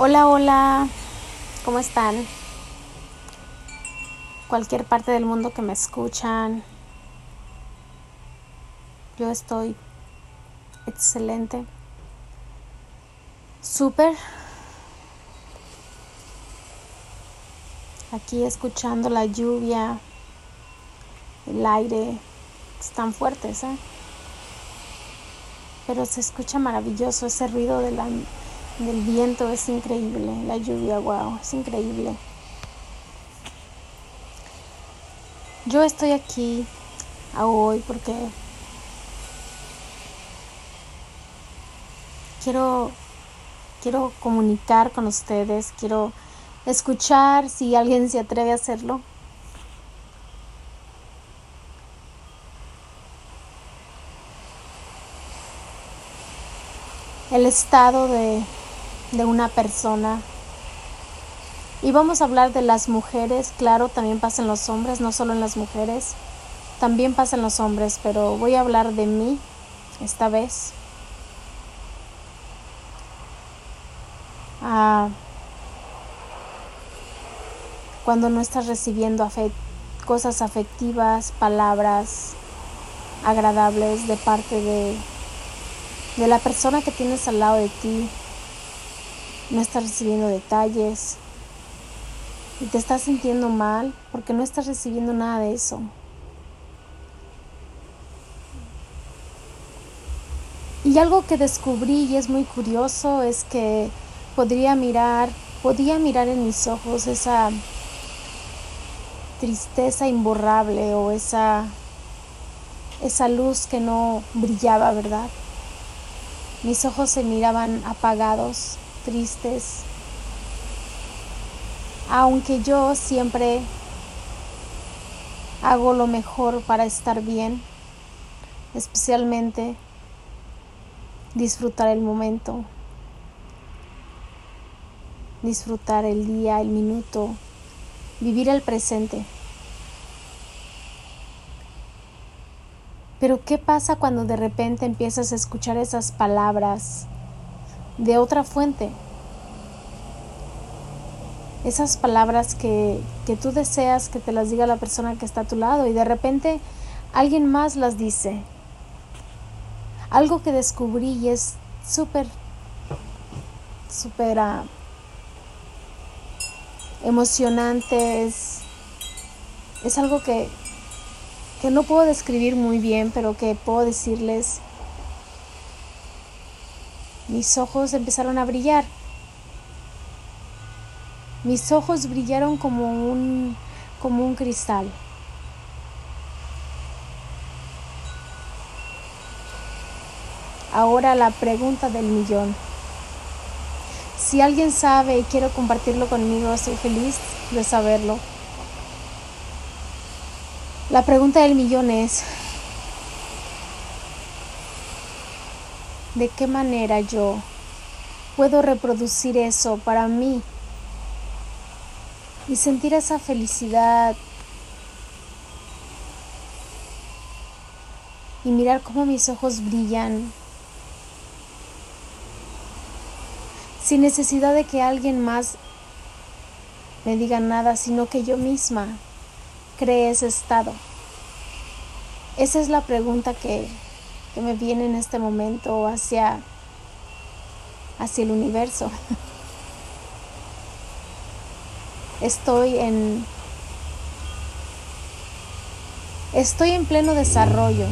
Hola, hola, ¿cómo están? Cualquier parte del mundo que me escuchan. Yo estoy excelente. Súper. Aquí escuchando la lluvia, el aire, están fuertes, ¿eh? Pero se escucha maravilloso ese ruido de la del viento es increíble, la lluvia, wow, es increíble. Yo estoy aquí hoy porque quiero quiero comunicar con ustedes, quiero escuchar si alguien se atreve a hacerlo. El estado de de una persona. Y vamos a hablar de las mujeres, claro, también pasa en los hombres, no solo en las mujeres, también pasa en los hombres, pero voy a hablar de mí esta vez. Ah, cuando no estás recibiendo cosas afectivas, palabras agradables de parte de, de la persona que tienes al lado de ti, no estás recibiendo detalles y te estás sintiendo mal porque no estás recibiendo nada de eso. Y algo que descubrí y es muy curioso es que podría mirar, podía mirar en mis ojos esa tristeza imborrable o esa esa luz que no brillaba, ¿verdad? Mis ojos se miraban apagados tristes, aunque yo siempre hago lo mejor para estar bien, especialmente disfrutar el momento, disfrutar el día, el minuto, vivir el presente. Pero ¿qué pasa cuando de repente empiezas a escuchar esas palabras de otra fuente. Esas palabras que, que tú deseas que te las diga la persona que está a tu lado y de repente alguien más las dice. Algo que descubrí y es súper, súper uh, emocionante, es, es algo que, que no puedo describir muy bien, pero que puedo decirles mis ojos empezaron a brillar. Mis ojos brillaron como un, como un cristal. Ahora la pregunta del millón. Si alguien sabe y quiere compartirlo conmigo, estoy feliz de saberlo. La pregunta del millón es, de qué manera yo puedo reproducir eso para mí y sentir esa felicidad. Y mirar cómo mis ojos brillan. Sin necesidad de que alguien más me diga nada, sino que yo misma cree ese estado. Esa es la pregunta que me viene en este momento hacia, hacia el universo. Estoy en estoy en pleno desarrollo.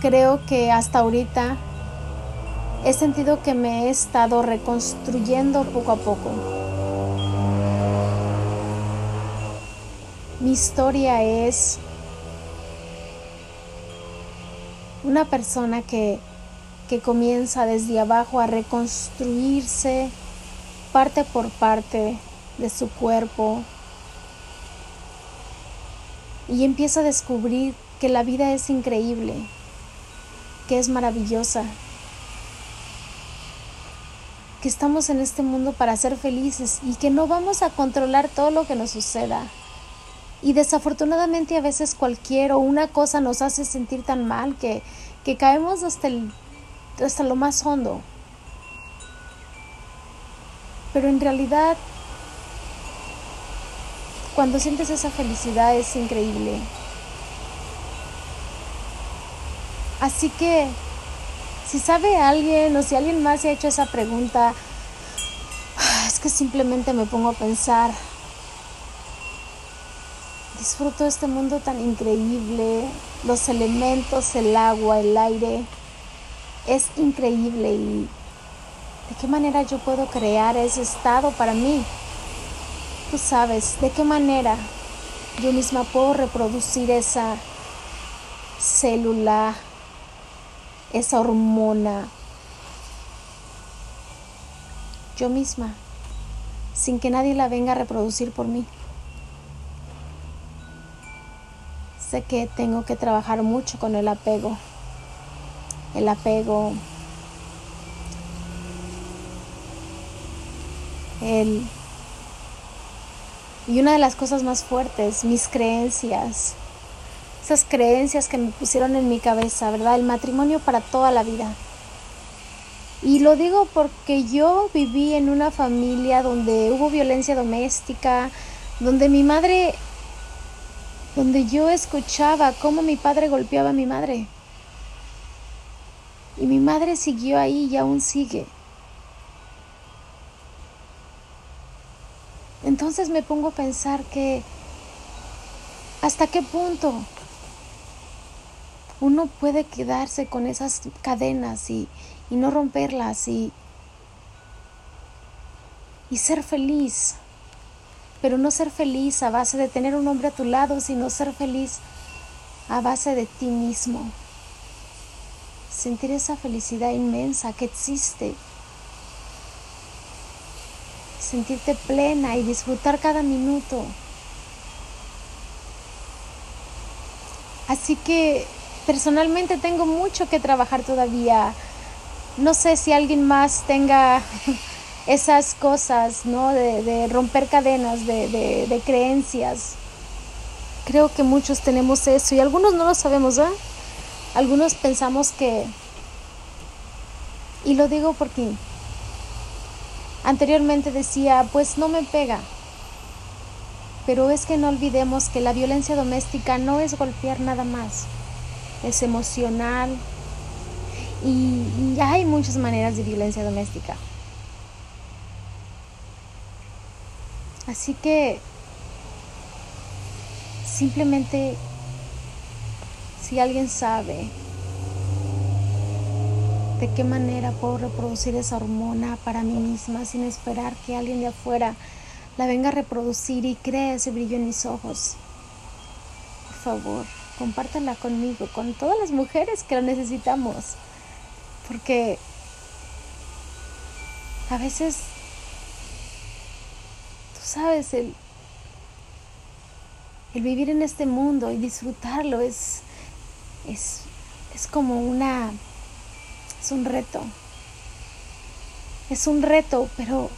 Creo que hasta ahorita he sentido que me he estado reconstruyendo poco a poco. Mi historia es una persona que, que comienza desde abajo a reconstruirse parte por parte de su cuerpo y empieza a descubrir que la vida es increíble, que es maravillosa, que estamos en este mundo para ser felices y que no vamos a controlar todo lo que nos suceda. Y desafortunadamente a veces cualquier o una cosa nos hace sentir tan mal que, que caemos hasta, el, hasta lo más hondo. Pero en realidad, cuando sientes esa felicidad es increíble. Así que, si sabe alguien o si alguien más se ha hecho esa pregunta, es que simplemente me pongo a pensar, disfruto este mundo tan increíble, los elementos, el agua, el aire, es increíble y de qué manera yo puedo crear ese estado para mí. Tú sabes, de qué manera yo misma puedo reproducir esa célula, esa hormona, yo misma, sin que nadie la venga a reproducir por mí. Sé que tengo que trabajar mucho con el apego. El apego. El... Y una de las cosas más fuertes, mis creencias. Esas creencias que me pusieron en mi cabeza, ¿verdad? El matrimonio para toda la vida. Y lo digo porque yo viví en una familia donde hubo violencia doméstica, donde mi madre donde yo escuchaba cómo mi padre golpeaba a mi madre. Y mi madre siguió ahí y aún sigue. Entonces me pongo a pensar que hasta qué punto uno puede quedarse con esas cadenas y, y no romperlas y, y ser feliz pero no ser feliz a base de tener un hombre a tu lado, sino ser feliz a base de ti mismo. Sentir esa felicidad inmensa que existe. Sentirte plena y disfrutar cada minuto. Así que personalmente tengo mucho que trabajar todavía. No sé si alguien más tenga esas cosas, ¿no? De, romper cadenas, de, creencias. Creo que muchos tenemos eso y algunos no lo sabemos, ¿verdad? Algunos pensamos que, y lo digo porque anteriormente decía, pues no me pega, pero es que no olvidemos que la violencia doméstica no es golpear nada más, es emocional y hay muchas maneras de violencia doméstica. Así que simplemente si alguien sabe de qué manera puedo reproducir esa hormona para mí misma sin esperar que alguien de afuera la venga a reproducir y crea ese brillo en mis ojos. Por favor, compártela conmigo, con todas las mujeres que lo necesitamos. Porque a veces sabes, el, el vivir en este mundo y disfrutarlo es, es, es como una, es un reto. Es un reto, pero,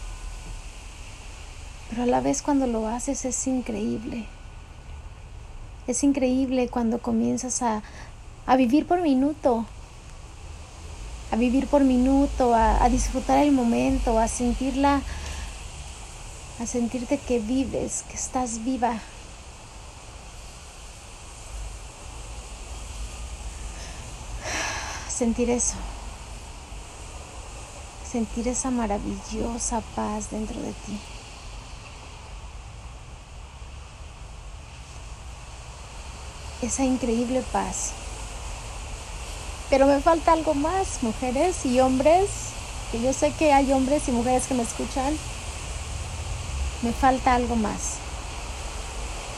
pero a la vez cuando lo haces es increíble. Es increíble cuando comienzas a, a vivir por minuto, a vivir por minuto, a, a disfrutar el momento, a sentirla a sentirte que vives, que estás viva. Sentir eso. Sentir esa maravillosa paz dentro de ti. Esa increíble paz. Pero me falta algo más, mujeres y hombres, que yo sé que hay hombres y mujeres que me escuchan me falta algo más.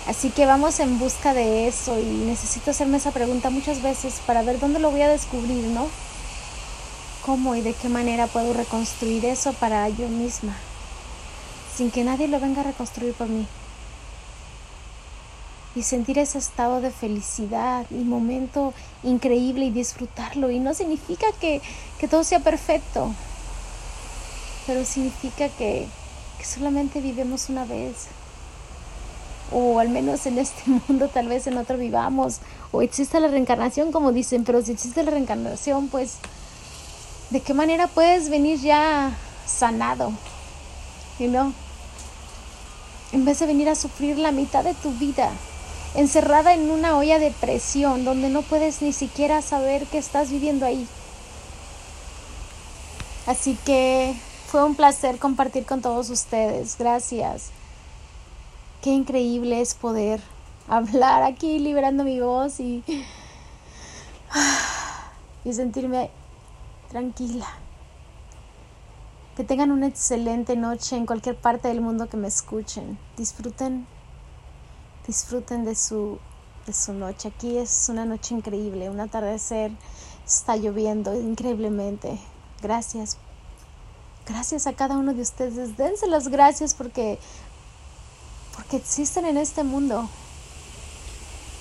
Así que vamos en busca de eso y necesito hacerme esa pregunta muchas veces para ver dónde lo voy a descubrir, ¿no? ¿Cómo y de qué manera puedo reconstruir eso para yo misma? Sin que nadie lo venga a reconstruir por mí. Y sentir ese estado de felicidad y momento increíble y disfrutarlo. Y no significa que, que todo sea perfecto, pero significa que solamente vivimos una vez. O al menos en este mundo tal vez en otro vivamos. O existe la reencarnación como dicen, pero si existe la reencarnación, pues ¿de qué manera puedes venir ya sanado? y no. En vez de venir a sufrir la mitad de tu vida, encerrada en una olla de presión donde no puedes ni siquiera saber que estás viviendo ahí. Así que fue un placer compartir con todos ustedes. Gracias. Qué increíble es poder hablar aquí liberando mi voz y, y sentirme tranquila. Que tengan una excelente noche en cualquier parte del mundo que me escuchen. Disfruten, disfruten de su, de su noche. Aquí es una noche increíble, un atardecer, está lloviendo increíblemente. Gracias. Gracias a cada uno de ustedes. Dense las gracias porque, porque existen en este mundo.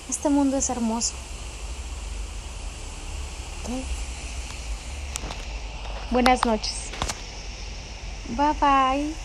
Este mundo es hermoso. Buenas noches. Bye bye.